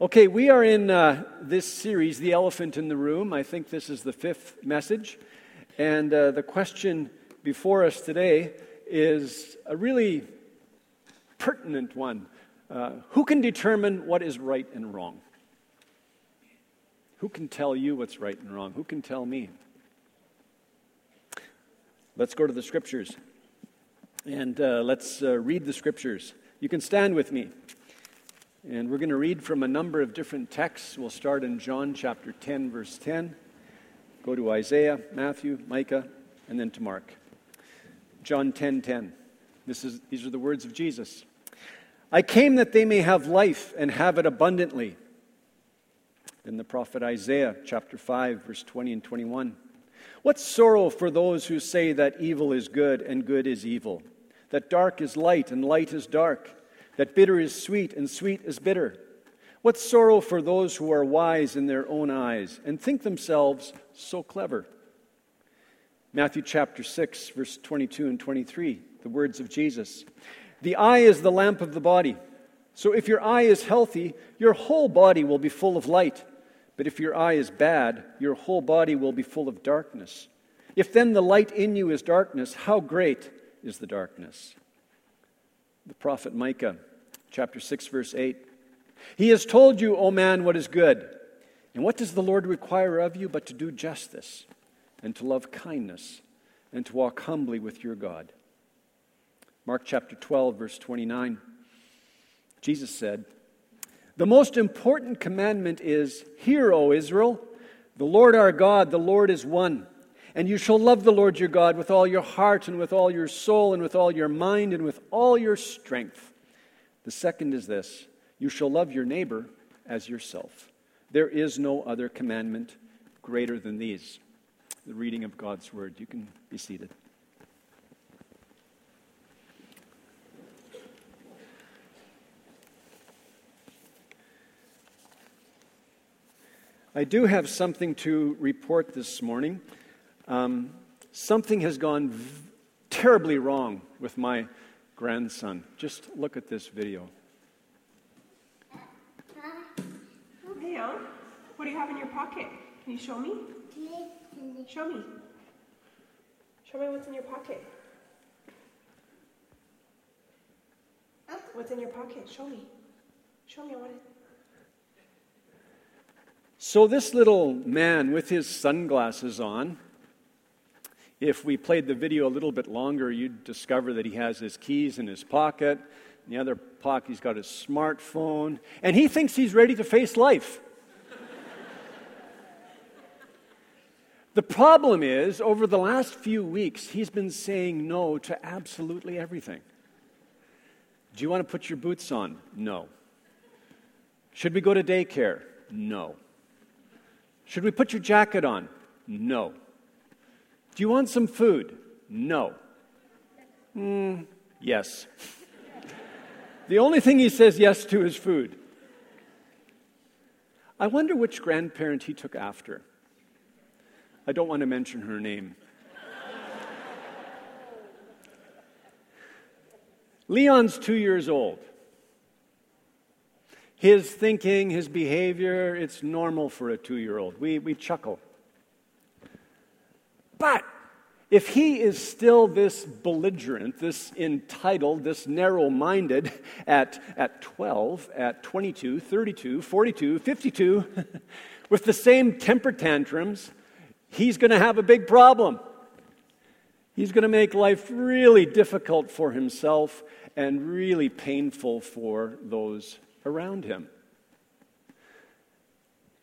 Okay, we are in uh, this series, The Elephant in the Room. I think this is the fifth message. And uh, the question before us today is a really pertinent one. Uh, who can determine what is right and wrong? Who can tell you what's right and wrong? Who can tell me? Let's go to the scriptures and uh, let's uh, read the scriptures. You can stand with me. And we're going to read from a number of different texts. We'll start in John chapter 10, verse 10, go to Isaiah, Matthew, Micah, and then to Mark. John 10 10. This is, these are the words of Jesus. I came that they may have life and have it abundantly. Then the prophet Isaiah, chapter 5, verse 20 and 21. What sorrow for those who say that evil is good and good is evil, that dark is light and light is dark that bitter is sweet and sweet is bitter. What sorrow for those who are wise in their own eyes and think themselves so clever. Matthew chapter 6, verse 22 and 23, the words of Jesus. The eye is the lamp of the body. So if your eye is healthy, your whole body will be full of light. But if your eye is bad, your whole body will be full of darkness. If then the light in you is darkness, how great is the darkness? The prophet Micah chapter 6, verse 8. He has told you, O man, what is good. And what does the Lord require of you but to do justice and to love kindness and to walk humbly with your God? Mark chapter 12, verse 29. Jesus said, The most important commandment is Hear, O Israel, the Lord our God, the Lord is one. And you shall love the Lord your God with all your heart and with all your soul and with all your mind and with all your strength. The second is this you shall love your neighbor as yourself. There is no other commandment greater than these. The reading of God's word. You can be seated. I do have something to report this morning. Um, something has gone v- terribly wrong with my grandson. Just look at this video. Hey, Young, what do you have in your pocket? Can you show me? Show me. Show me what's in your pocket. What's in your pocket? Show me. Show me. I want it. So, this little man with his sunglasses on if we played the video a little bit longer, you'd discover that he has his keys in his pocket. In the other pocket, he's got his smartphone. And he thinks he's ready to face life. the problem is, over the last few weeks, he's been saying no to absolutely everything. Do you want to put your boots on? No. Should we go to daycare? No. Should we put your jacket on? No. Do you want some food? No. Mm, yes. the only thing he says yes to is food. I wonder which grandparent he took after. I don't want to mention her name. Leon's two years old. His thinking, his behavior, it's normal for a two year old. We, we chuckle. But if he is still this belligerent, this entitled, this narrow minded at, at 12, at 22, 32, 42, 52, with the same temper tantrums, he's going to have a big problem. He's going to make life really difficult for himself and really painful for those around him.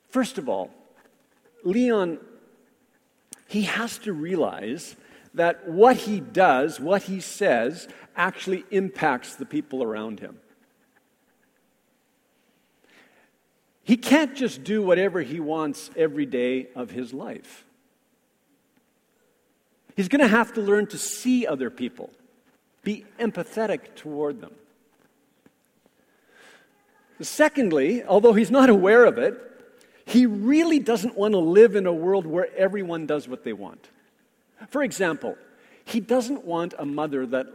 First of all, Leon he has to realize that what he does, what he says, actually impacts the people around him. He can't just do whatever he wants every day of his life. He's going to have to learn to see other people, be empathetic toward them. Secondly, although he's not aware of it, he really doesn't want to live in a world where everyone does what they want. For example, he doesn't want a mother that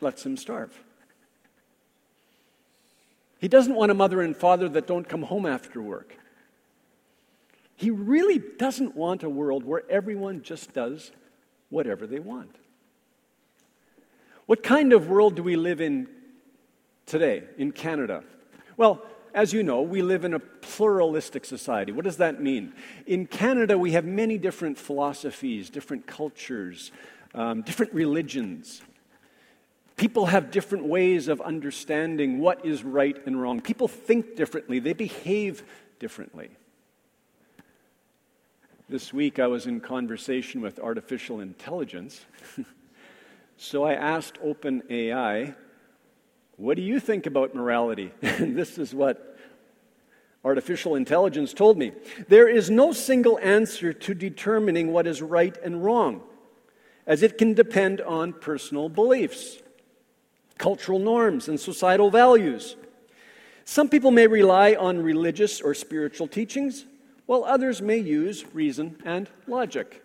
lets him starve. He doesn't want a mother and father that don't come home after work. He really doesn't want a world where everyone just does whatever they want. What kind of world do we live in today in Canada? Well, as you know, we live in a pluralistic society. What does that mean? In Canada, we have many different philosophies, different cultures, um, different religions. People have different ways of understanding what is right and wrong. People think differently, they behave differently. This week, I was in conversation with artificial intelligence. so I asked OpenAI, What do you think about morality? and this is what artificial intelligence told me. There is no single answer to determining what is right and wrong, as it can depend on personal beliefs, cultural norms, and societal values. Some people may rely on religious or spiritual teachings while others may use reason and logic.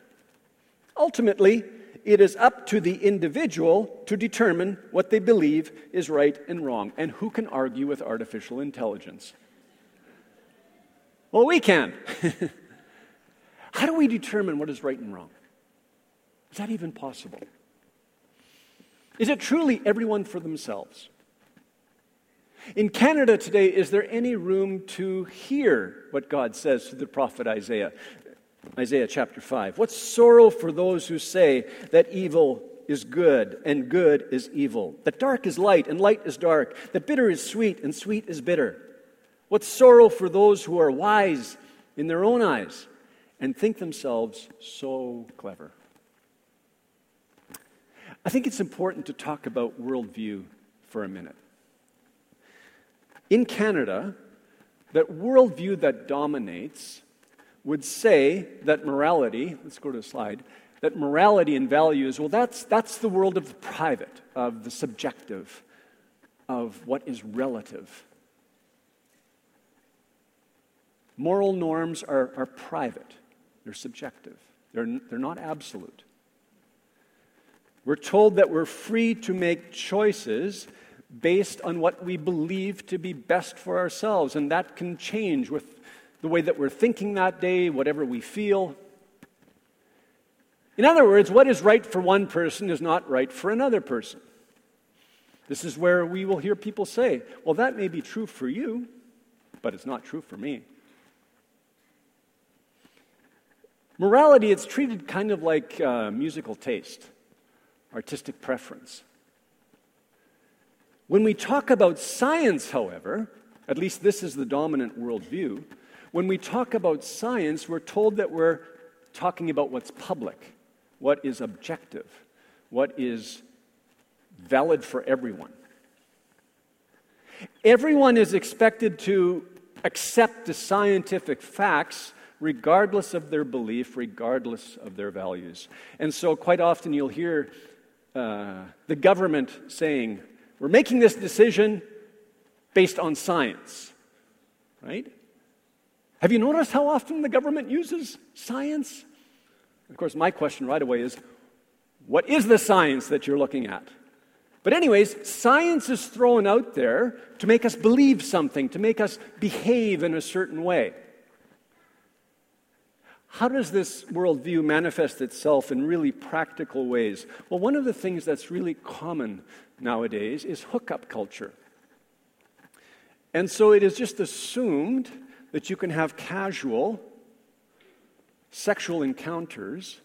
Ultimately, it is up to the individual to determine what they believe is right and wrong. And who can argue with artificial intelligence? Well, we can. How do we determine what is right and wrong? Is that even possible? Is it truly everyone for themselves? In Canada today, is there any room to hear what God says to the prophet Isaiah? Isaiah chapter 5. What sorrow for those who say that evil is good and good is evil, that dark is light and light is dark, that bitter is sweet and sweet is bitter. What sorrow for those who are wise in their own eyes and think themselves so clever. I think it's important to talk about worldview for a minute. In Canada, that worldview that dominates would say that morality, let's go to the slide, that morality and values, well, that's, that's the world of the private, of the subjective, of what is relative. Moral norms are, are private, they're subjective, they're, they're not absolute. We're told that we're free to make choices based on what we believe to be best for ourselves. And that can change with the way that we're thinking that day, whatever we feel. In other words, what is right for one person is not right for another person. This is where we will hear people say, Well, that may be true for you, but it's not true for me. Morality, it's treated kind of like uh, musical taste, artistic preference. When we talk about science, however, at least this is the dominant worldview, when we talk about science, we're told that we're talking about what's public, what is objective, what is valid for everyone. Everyone is expected to accept the scientific facts regardless of their belief, regardless of their values. And so, quite often, you'll hear uh, the government saying, we're making this decision based on science, right? Have you noticed how often the government uses science? Of course, my question right away is what is the science that you're looking at? But, anyways, science is thrown out there to make us believe something, to make us behave in a certain way. How does this worldview manifest itself in really practical ways? Well, one of the things that's really common nowadays is hookup culture. And so it is just assumed that you can have casual sexual encounters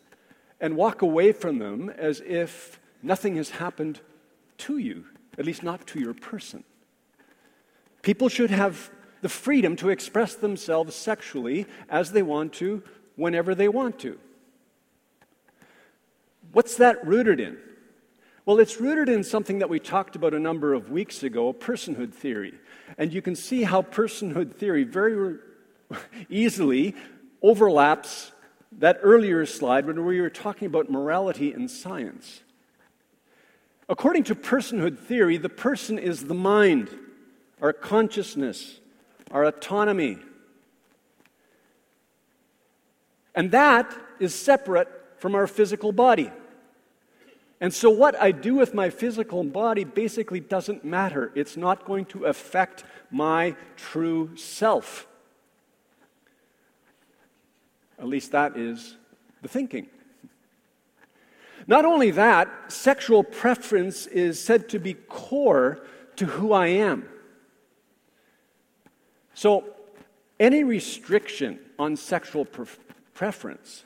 and walk away from them as if nothing has happened to you, at least not to your person. People should have the freedom to express themselves sexually as they want to, whenever they want to. What's that rooted in? Well, it's rooted in something that we talked about a number of weeks ago a personhood theory. And you can see how personhood theory very easily overlaps that earlier slide when we were talking about morality and science. According to personhood theory, the person is the mind, our consciousness, our autonomy. And that is separate from our physical body. And so, what I do with my physical body basically doesn't matter. It's not going to affect my true self. At least that is the thinking. Not only that, sexual preference is said to be core to who I am. So, any restriction on sexual pre- preference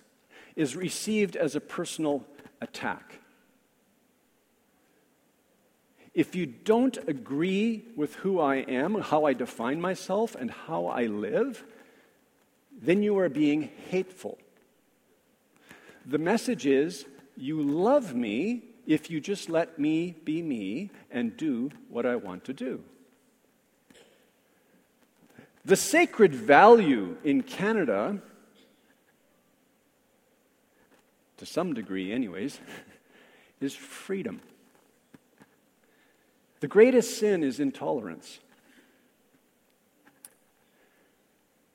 is received as a personal attack. If you don't agree with who I am, how I define myself, and how I live, then you are being hateful. The message is you love me if you just let me be me and do what I want to do. The sacred value in Canada, to some degree, anyways, is freedom. The greatest sin is intolerance.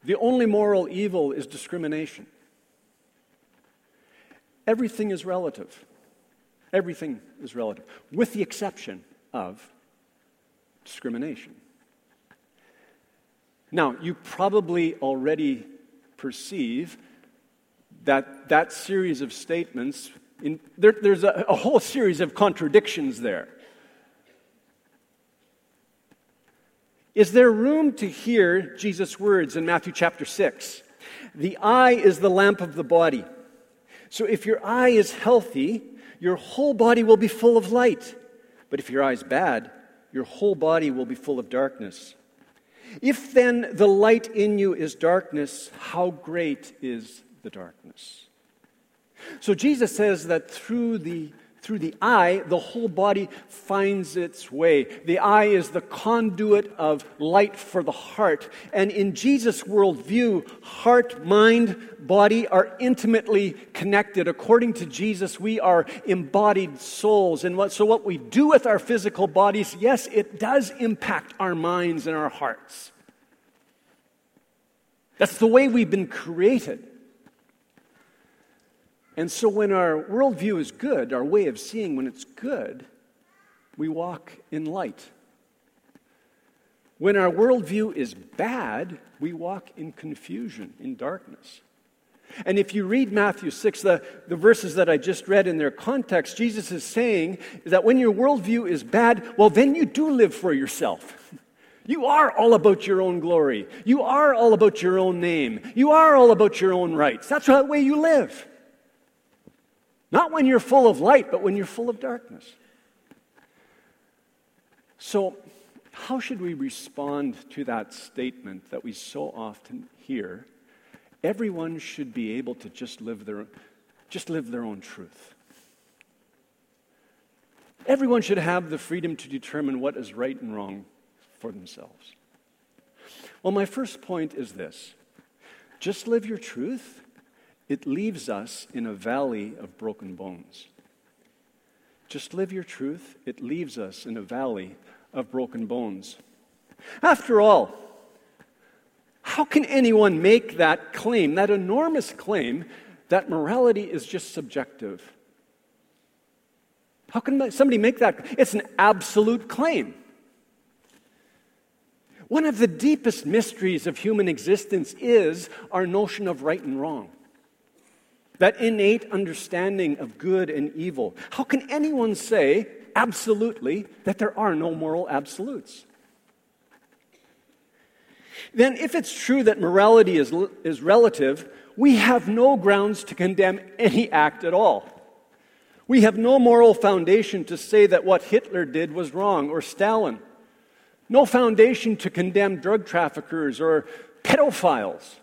The only moral evil is discrimination. Everything is relative. Everything is relative, with the exception of discrimination. Now, you probably already perceive that that series of statements, in, there, there's a, a whole series of contradictions there. Is there room to hear Jesus' words in Matthew chapter 6? The eye is the lamp of the body. So if your eye is healthy, your whole body will be full of light. But if your eye is bad, your whole body will be full of darkness. If then the light in you is darkness, how great is the darkness? So Jesus says that through the through the eye, the whole body finds its way. The eye is the conduit of light for the heart. And in Jesus' worldview, heart, mind, body are intimately connected. According to Jesus, we are embodied souls. And what, so, what we do with our physical bodies, yes, it does impact our minds and our hearts. That's the way we've been created. And so when our worldview is good, our way of seeing when it's good, we walk in light. When our worldview is bad, we walk in confusion, in darkness. And if you read Matthew 6, the, the verses that I just read in their context, Jesus is saying that when your worldview is bad, well, then you do live for yourself. You are all about your own glory. You are all about your own name. You are all about your own rights. That's the way you live. Not when you're full of light, but when you're full of darkness. So, how should we respond to that statement that we so often hear? Everyone should be able to just live their, just live their own truth. Everyone should have the freedom to determine what is right and wrong for themselves. Well, my first point is this just live your truth it leaves us in a valley of broken bones. Just live your truth, it leaves us in a valley of broken bones. After all, how can anyone make that claim, that enormous claim, that morality is just subjective? How can somebody make that? It's an absolute claim. One of the deepest mysteries of human existence is our notion of right and wrong that innate understanding of good and evil. How can anyone say absolutely that there are no moral absolutes? Then, if it's true that morality is, is relative, we have no grounds to condemn any act at all. We have no moral foundation to say that what Hitler did was wrong or Stalin. No foundation to condemn drug traffickers or pedophiles.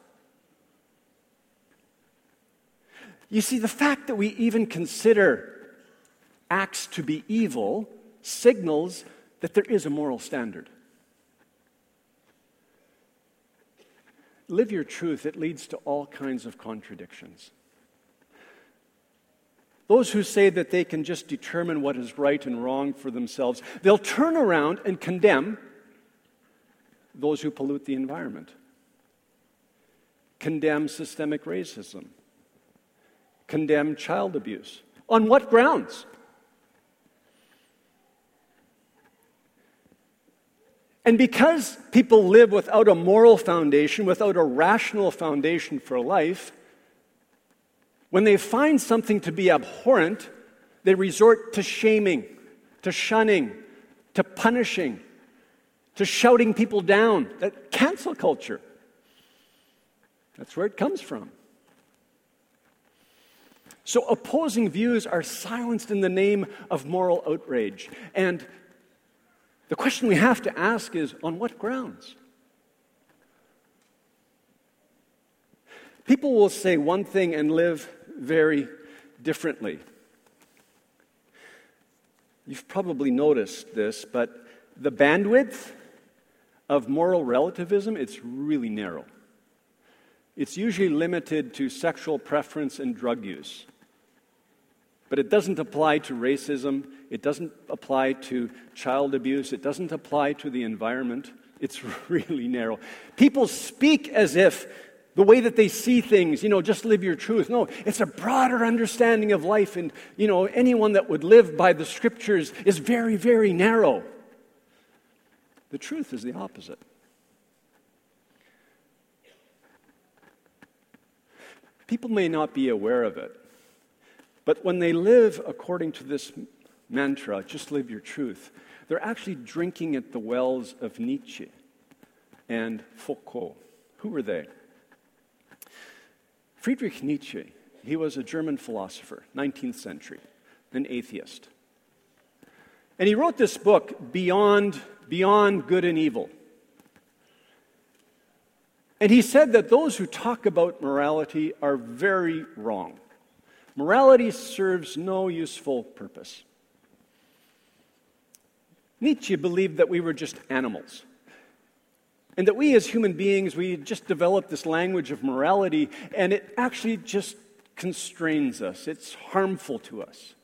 You see, the fact that we even consider acts to be evil signals that there is a moral standard. Live your truth, it leads to all kinds of contradictions. Those who say that they can just determine what is right and wrong for themselves, they'll turn around and condemn those who pollute the environment, condemn systemic racism, condemn child abuse. On what grounds? And because people live without a moral foundation, without a rational foundation for life, when they find something to be abhorrent, they resort to shaming, to shunning, to punishing, to shouting people down. That cancel culture. That's where it comes from. So opposing views are silenced in the name of moral outrage. And the question we have to ask is on what grounds? People will say one thing and live very differently. You've probably noticed this, but the bandwidth of moral relativism it's really narrow. It's usually limited to sexual preference and drug use. But it doesn't apply to racism, it doesn't apply to child abuse, it doesn't apply to the environment. It's really narrow. People speak as if the way that they see things, you know, just live your truth. No, it's a broader understanding of life, and, you know, anyone that would live by the scriptures is very, very narrow. The truth is the opposite. People may not be aware of it, but when they live according to this mantra, just live your truth, they're actually drinking at the wells of Nietzsche and Foucault. Who were they? Friedrich Nietzsche, he was a German philosopher, 19th century, an atheist. And he wrote this book, Beyond, Beyond Good and Evil. And he said that those who talk about morality are very wrong. Morality serves no useful purpose. Nietzsche believed that we were just animals. And that we as human beings, we just developed this language of morality, and it actually just constrains us. It's harmful to us.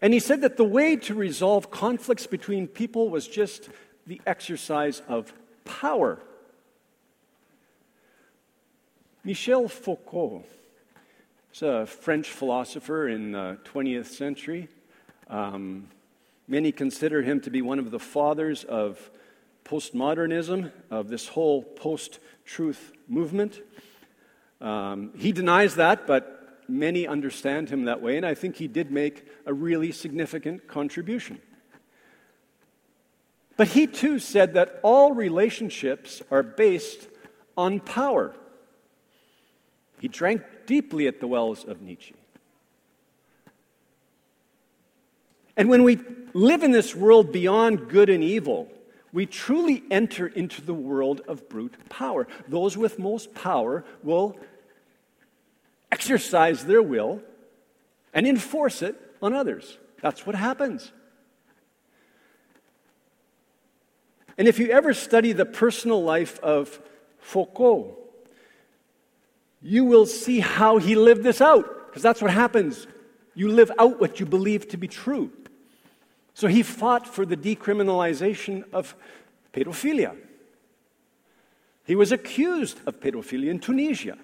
And he said that the way to resolve conflicts between people was just the exercise of power. Michel Foucault is a French philosopher in the 20th century. Um, many consider him to be one of the fathers of postmodernism, of this whole post truth movement. Um, he denies that, but many understand him that way, and I think he did make a really significant contribution. But he too said that all relationships are based on power. He drank deeply at the wells of Nietzsche. And when we live in this world beyond good and evil, we truly enter into the world of brute power. Those with most power will exercise their will and enforce it on others. That's what happens. And if you ever study the personal life of Foucault, you will see how he lived this out, because that's what happens. You live out what you believe to be true. So he fought for the decriminalization of pedophilia. He was accused of pedophilia in Tunisia.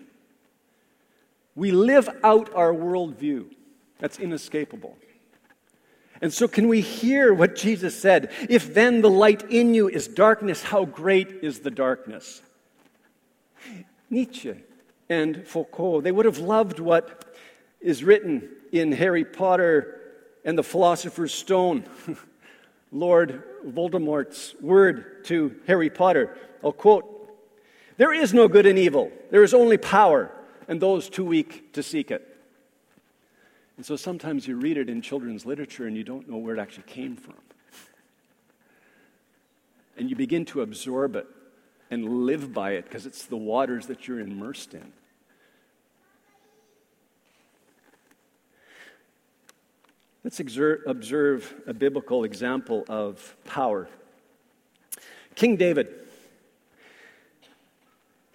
We live out our worldview. That's inescapable. And so, can we hear what Jesus said? If then the light in you is darkness, how great is the darkness? Nietzsche and Foucault. They would have loved what is written in Harry Potter and the Philosopher's Stone. Lord Voldemort's word to Harry Potter. I'll quote There is no good and evil, there is only power, and those too weak to seek it. And so sometimes you read it in children's literature and you don't know where it actually came from. And you begin to absorb it and live by it because it's the waters that you're immersed in. Let's observe a biblical example of power. King David.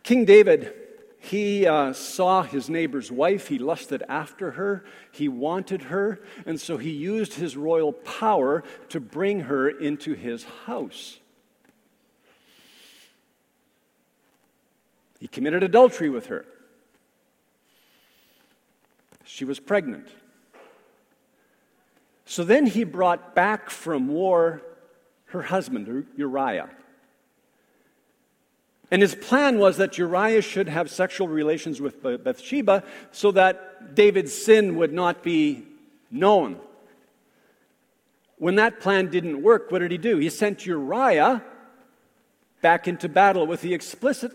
King David, he uh, saw his neighbor's wife. He lusted after her. He wanted her. And so he used his royal power to bring her into his house. He committed adultery with her. She was pregnant. So then he brought back from war her husband, Uriah. And his plan was that Uriah should have sexual relations with Bathsheba so that David's sin would not be known. When that plan didn't work, what did he do? He sent Uriah back into battle with the explicit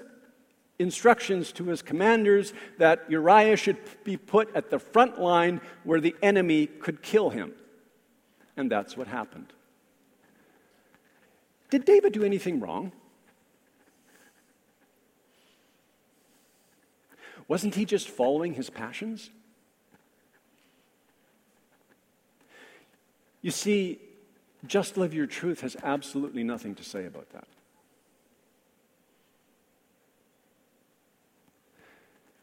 instructions to his commanders that Uriah should be put at the front line where the enemy could kill him. And that's what happened. Did David do anything wrong? Wasn't he just following his passions? You see, just live your truth has absolutely nothing to say about that.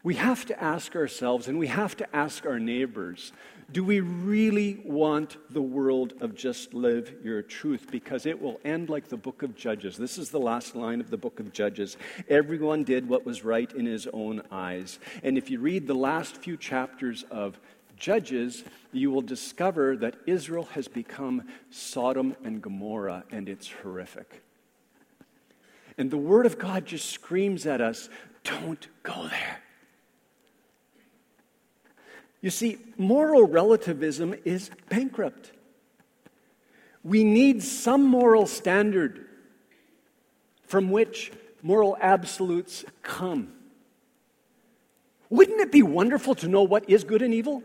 We have to ask ourselves and we have to ask our neighbors do we really want the world of just live your truth? Because it will end like the book of Judges. This is the last line of the book of Judges. Everyone did what was right in his own eyes. And if you read the last few chapters of Judges, you will discover that Israel has become Sodom and Gomorrah, and it's horrific. And the Word of God just screams at us don't go there. You see, moral relativism is bankrupt. We need some moral standard from which moral absolutes come. Wouldn't it be wonderful to know what is good and evil?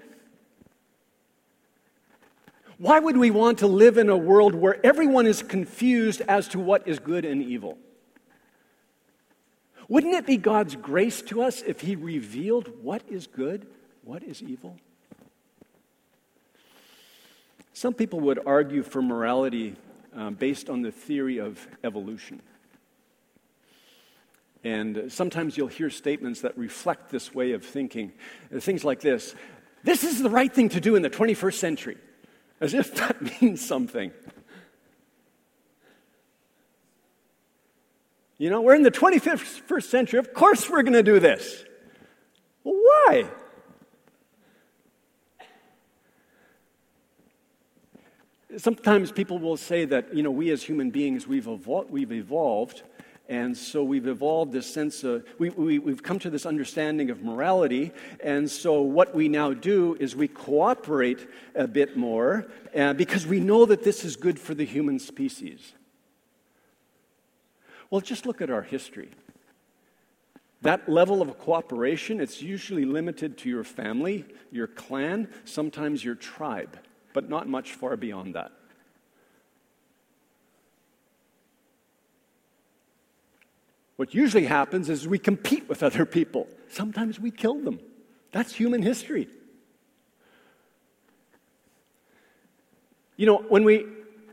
Why would we want to live in a world where everyone is confused as to what is good and evil? Wouldn't it be God's grace to us if He revealed what is good what is evil? Some people would argue for morality um, based on the theory of evolution. And sometimes you'll hear statements that reflect this way of thinking. Uh, things like this This is the right thing to do in the 21st century, as if that means something. You know, we're in the 21st century. Of course, we're going to do this. Well, why? Sometimes people will say that, you know, we as human beings, we've, we've evolved, and so we've evolved this sense of, we, we, we've come to this understanding of morality, and so what we now do is we cooperate a bit more uh, because we know that this is good for the human species. Well, just look at our history. That level of cooperation, it's usually limited to your family, your clan, sometimes your tribe but not much far beyond that. What usually happens is we compete with other people. Sometimes we kill them. That's human history. You know, when we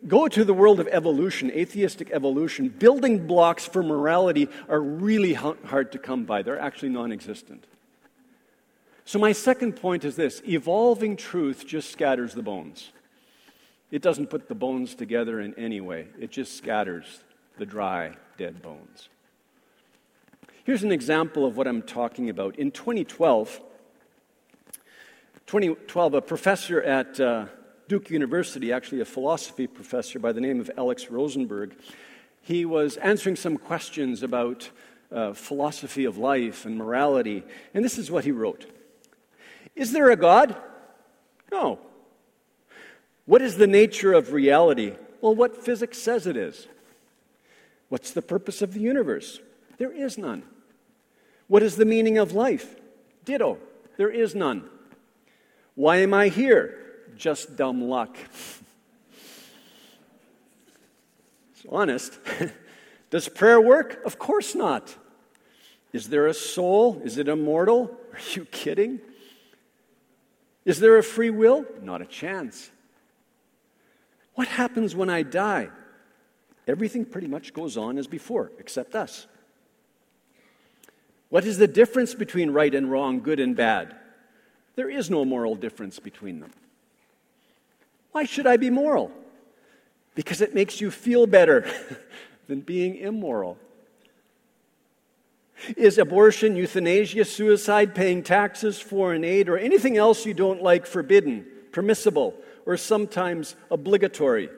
go to the world of evolution, atheistic evolution, building blocks for morality are really hard to come by. They're actually non existent. So, my second point is this evolving truth just scatters the bones. It doesn't put the bones together in any way, it just scatters the dry, dead bones. Here's an example of what I'm talking about. In 2012, 2012 a professor at uh, Duke University, actually a philosophy professor by the name of Alex Rosenberg, he was answering some questions about uh, philosophy of life and morality. And this is what he wrote is there a God? No. What is the nature of reality? Well, what physics says it is. What's the purpose of the universe? There is none. What is the meaning of life? Ditto. There is none. Why am I here? Just dumb luck. it's honest. Does prayer work? Of course not. Is there a soul? Is it immortal? Are you kidding? Is there a free will? Not a chance. What happens when I die? Everything pretty much goes on as before, except us. What is the difference between right and wrong, good and bad? There is no moral difference between them. Why should I be moral? Because it makes you feel better than being immoral. Is abortion, euthanasia, suicide, paying taxes, foreign aid, or anything else you don't like forbidden, permissible, or sometimes obligatory?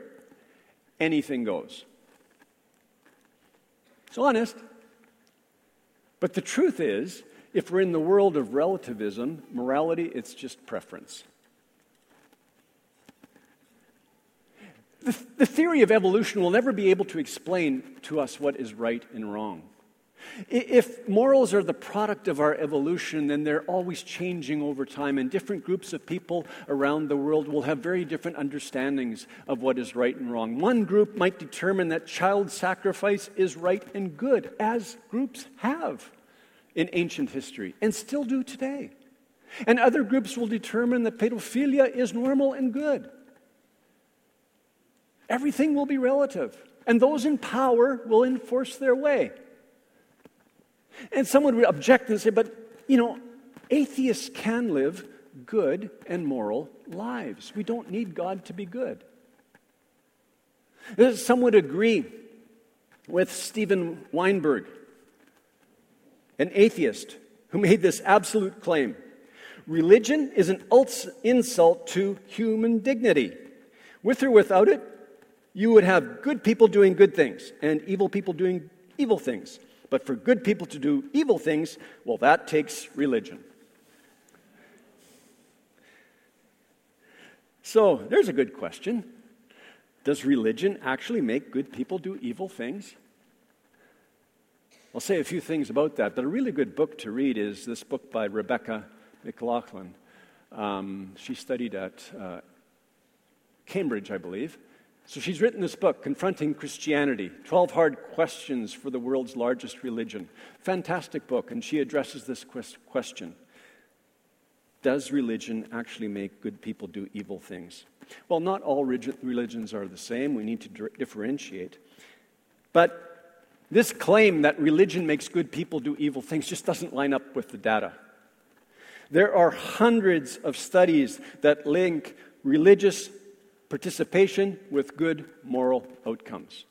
anything goes. It's honest. But the truth is, if we're in the world of relativism, morality, it's just preference. The, the theory of evolution will never be able to explain to us what is right and wrong. If morals are the product of our evolution, then they're always changing over time, and different groups of people around the world will have very different understandings of what is right and wrong. One group might determine that child sacrifice is right and good, as groups have in ancient history and still do today. And other groups will determine that pedophilia is normal and good. Everything will be relative, and those in power will enforce their way. And someone would object and say, but, you know, atheists can live good and moral lives. We don't need God to be good. Uh, some would agree with Steven Weinberg, an atheist who made this absolute claim religion is an insult to human dignity. With or without it, you would have good people doing good things and evil people doing evil things. But for good people to do evil things, well, that takes religion. So there's a good question. Does religion actually make good people do evil things? I'll say a few things about that, but a really good book to read is this book by Rebecca McLaughlin. Um, she studied at uh, Cambridge, I believe. So she's written this book, Confronting Christianity 12 Hard Questions for the World's Largest Religion. Fantastic book, and she addresses this question Does religion actually make good people do evil things? Well, not all religions are the same. We need to differentiate. But this claim that religion makes good people do evil things just doesn't line up with the data. There are hundreds of studies that link religious participation with good moral outcomes.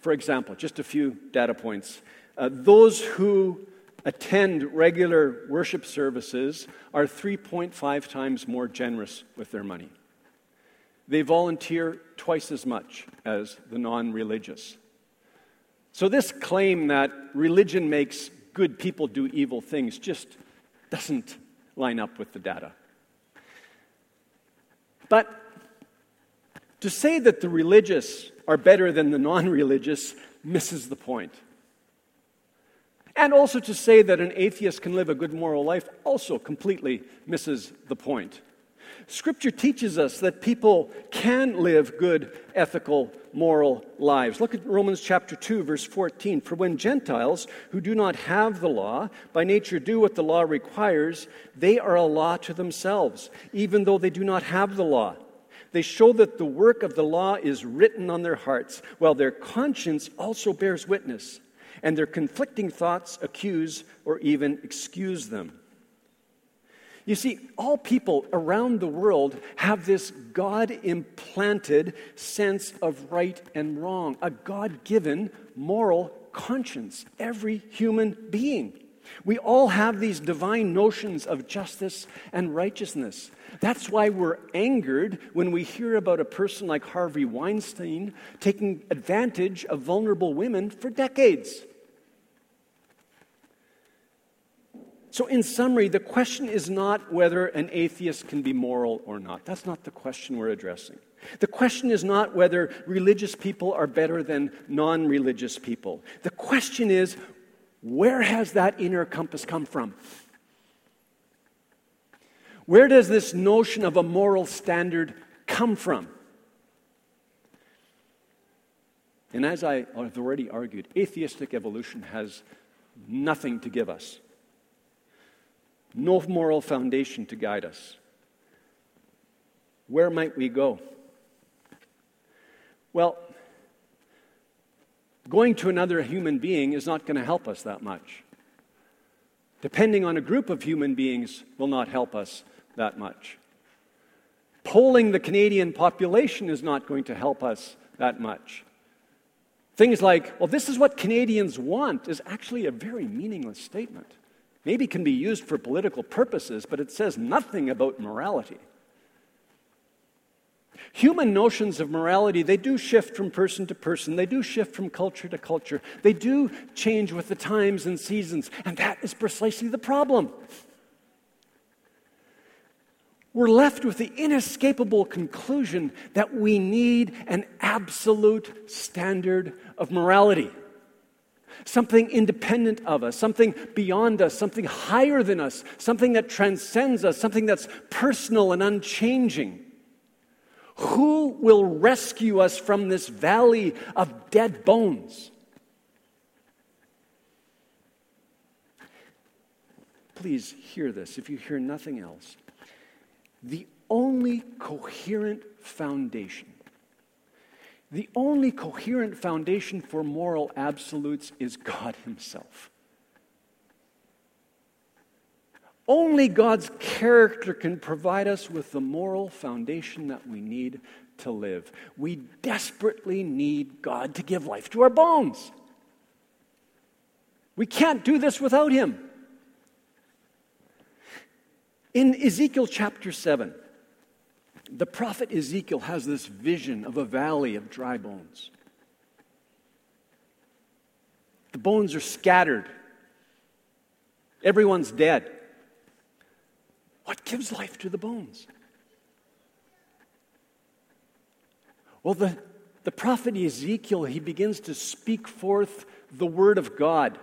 For example, just a few data points. Uh, those who attend regular worship services are 3.5 times more generous with their money. They volunteer twice as much as the non religious. So, this claim that religion makes good people do evil things just doesn't line up with the data. But to say that the religious are better than the non religious misses the point. And also to say that an atheist can live a good moral life also completely misses the point. Scripture teaches us that people can live good, ethical, moral lives. Look at Romans chapter 2, verse 14. For when Gentiles who do not have the law by nature do what the law requires, they are a law to themselves, even though they do not have the law. They show that the work of the law is written on their hearts, while their conscience also bears witness, and their conflicting thoughts accuse or even excuse them. You see, all people around the world have this God implanted sense of right and wrong, a God given moral conscience, every human being. We all have these divine notions of justice and righteousness. That's why we're angered when we hear about a person like Harvey Weinstein taking advantage of vulnerable women for decades. So, in summary, the question is not whether an atheist can be moral or not. That's not the question we're addressing. The question is not whether religious people are better than non religious people. The question is where has that inner compass come from? Where does this notion of a moral standard come from? And as I have already argued, atheistic evolution has nothing to give us, no moral foundation to guide us. Where might we go? Well, Going to another human being is not going to help us that much. Depending on a group of human beings will not help us that much. Polling the Canadian population is not going to help us that much. Things like, well, this is what Canadians want, is actually a very meaningless statement. Maybe can be used for political purposes, but it says nothing about morality. Human notions of morality, they do shift from person to person. They do shift from culture to culture. They do change with the times and seasons. And that is precisely the problem. We're left with the inescapable conclusion that we need an absolute standard of morality. Something independent of us, something beyond us, something higher than us, something that transcends us, something that's personal and unchanging. Who will rescue us from this valley of dead bones? Please hear this if you hear nothing else. The only coherent foundation, the only coherent foundation for moral absolutes is God Himself. Only God's character can provide us with the moral foundation that we need to live. We desperately need God to give life to our bones. We can't do this without Him. In Ezekiel chapter 7, the prophet Ezekiel has this vision of a valley of dry bones. The bones are scattered, everyone's dead. What gives life to the bones? Well, the, the prophet Ezekiel, he begins to speak forth the word of God.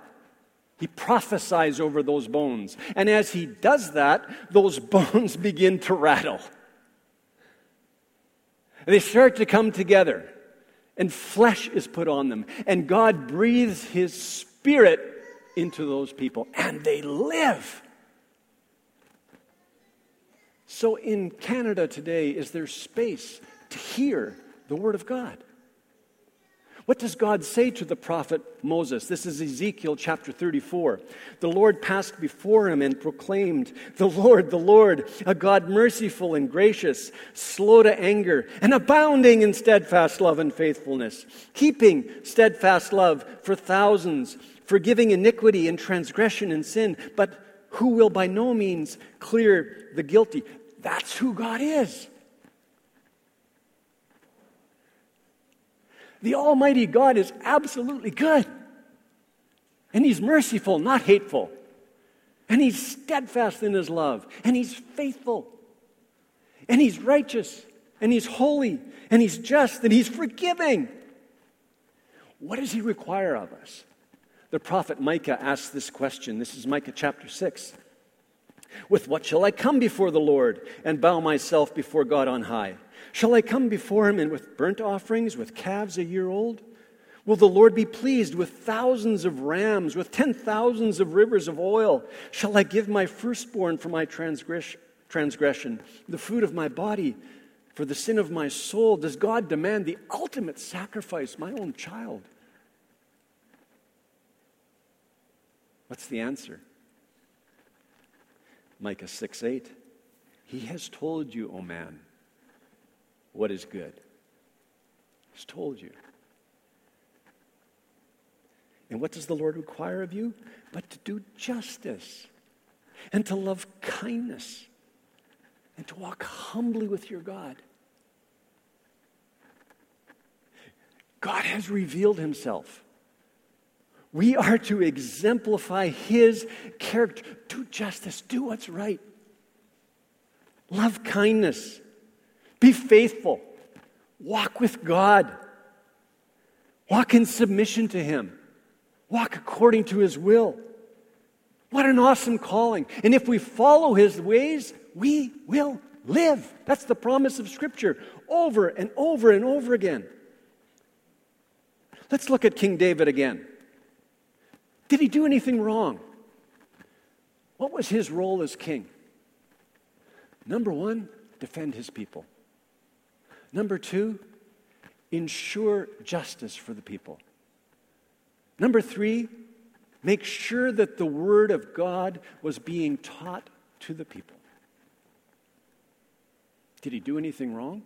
He prophesies over those bones. And as he does that, those bones begin to rattle. They start to come together, and flesh is put on them. And God breathes his spirit into those people, and they live. So in Canada today, is there space to hear the Word of God? What does God say to the prophet Moses? This is Ezekiel chapter 34. The Lord passed before him and proclaimed, The Lord, the Lord, a God merciful and gracious, slow to anger, and abounding in steadfast love and faithfulness, keeping steadfast love for thousands, forgiving iniquity and transgression and sin, but who will by no means clear the guilty. That's who God is. The Almighty God is absolutely good. And He's merciful, not hateful. And He's steadfast in His love. And He's faithful. And He's righteous. And He's holy. And He's just. And He's forgiving. What does He require of us? The prophet Micah asks this question. This is Micah chapter 6. With what shall I come before the Lord and bow myself before God on high? Shall I come before him and with burnt offerings, with calves a year old? Will the Lord be pleased with thousands of rams, with ten thousands of rivers of oil? Shall I give my firstborn for my transgression, the fruit of my body for the sin of my soul? Does God demand the ultimate sacrifice, my own child? What's the answer? Micah 6 8. He has told you, O oh man, what is good. He's told you. And what does the Lord require of you? But to do justice and to love kindness and to walk humbly with your God. God has revealed himself. We are to exemplify His character. Do justice, do what's right. Love kindness. Be faithful. Walk with God. Walk in submission to Him. Walk according to His will. What an awesome calling. And if we follow His ways, we will live. That's the promise of Scripture over and over and over again. Let's look at King David again. Did he do anything wrong? What was his role as king? Number one, defend his people. Number two, ensure justice for the people. Number three, make sure that the word of God was being taught to the people. Did he do anything wrong?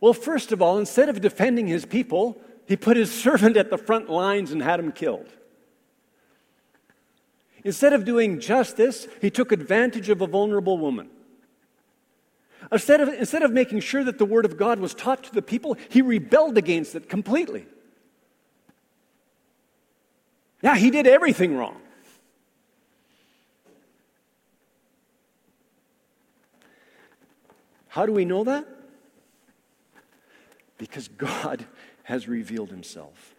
Well, first of all, instead of defending his people, he put his servant at the front lines and had him killed. Instead of doing justice, he took advantage of a vulnerable woman. Instead of, instead of making sure that the Word of God was taught to the people, he rebelled against it completely. Yeah, he did everything wrong. How do we know that? Because God has revealed himself.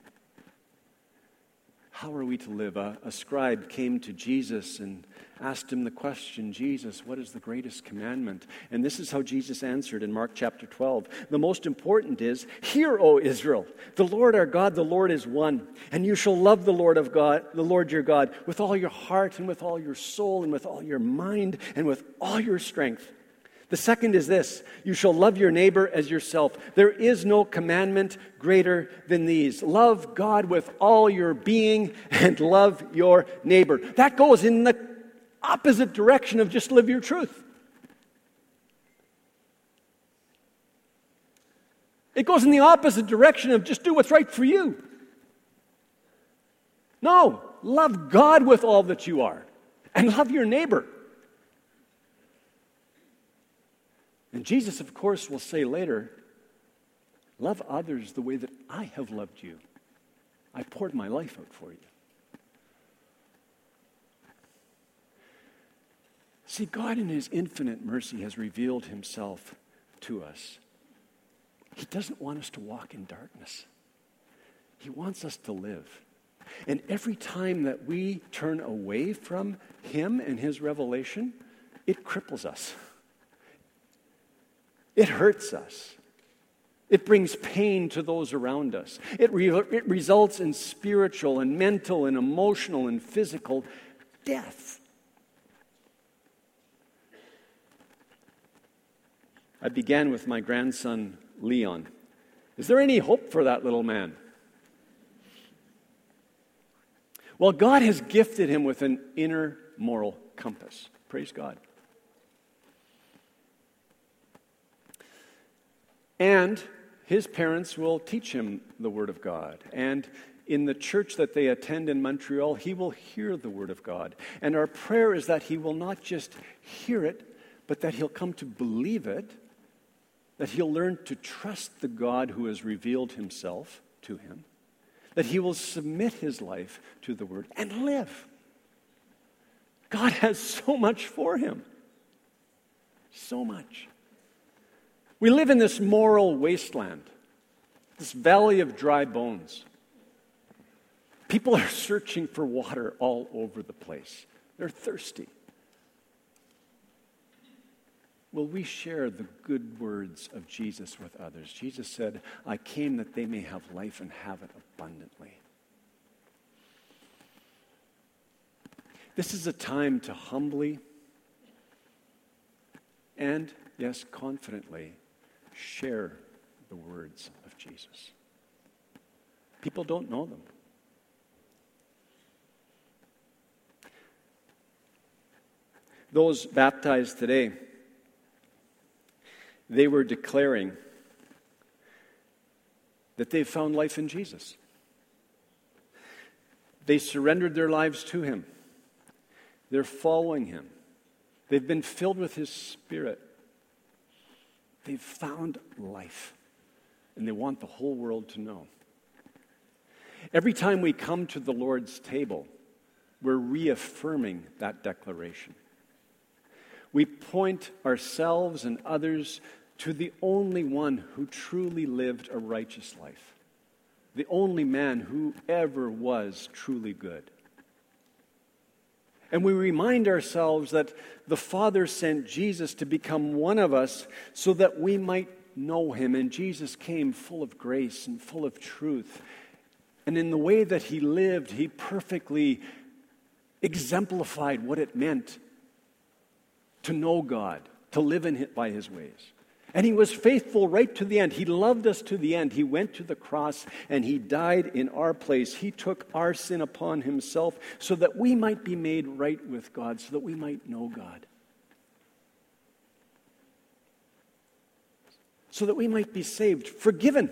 How are we to live? A, a, scribe came to Jesus and asked him the question Jesus, what is the greatest commandment? And this is how Jesus answered in Mark chapter 12. The most important is Hear, O Israel, the Lord our God, the Lord is one. And you shall love the Lord of God, the Lord your God, with all your heart and with all your soul and with all your mind and with all your strength. The second is this you shall love your neighbor as yourself. There is no commandment greater than these. Love God with all your being and love your neighbor. That goes in the opposite direction of just live your truth. It goes in the opposite direction of just do what's right for you. No, love God with all that you are and love your neighbor. And Jesus, of course, will say later, Love others the way that I have loved you. I poured my life out for you. See, God, in His infinite mercy, has revealed Himself to us. He doesn't want us to walk in darkness, He wants us to live. And every time that we turn away from Him and His revelation, it cripples us. It hurts us. It brings pain to those around us. It, re- it results in spiritual and mental and emotional and physical death. I began with my grandson, Leon. Is there any hope for that little man? Well, God has gifted him with an inner moral compass. Praise God. And his parents will teach him the Word of God. And in the church that they attend in Montreal, he will hear the Word of God. And our prayer is that he will not just hear it, but that he'll come to believe it, that he'll learn to trust the God who has revealed himself to him, that he will submit his life to the Word and live. God has so much for him. So much. We live in this moral wasteland, this valley of dry bones. People are searching for water all over the place, they're thirsty. Will we share the good words of Jesus with others? Jesus said, I came that they may have life and have it abundantly. This is a time to humbly and, yes, confidently share the words of Jesus. People don't know them. Those baptized today, they were declaring that they've found life in Jesus. They surrendered their lives to Him. They're following Him. They've been filled with His Spirit. They've found life, and they want the whole world to know. Every time we come to the Lord's table, we're reaffirming that declaration. We point ourselves and others to the only one who truly lived a righteous life, the only man who ever was truly good. And we remind ourselves that the Father sent Jesus to become one of us so that we might know him. And Jesus came full of grace and full of truth. And in the way that he lived, he perfectly exemplified what it meant to know God, to live in, by his ways. And he was faithful right to the end. He loved us to the end. He went to the cross and he died in our place. He took our sin upon himself so that we might be made right with God, so that we might know God. So that we might be saved, forgiven,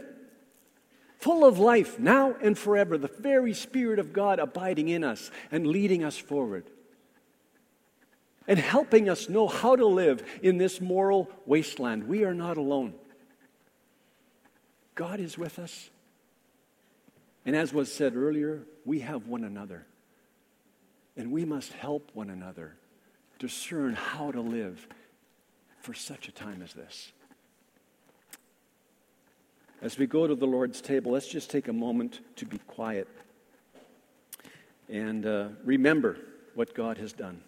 full of life, now and forever, the very Spirit of God abiding in us and leading us forward. And helping us know how to live in this moral wasteland. We are not alone. God is with us. And as was said earlier, we have one another. And we must help one another discern how to live for such a time as this. As we go to the Lord's table, let's just take a moment to be quiet and uh, remember what God has done.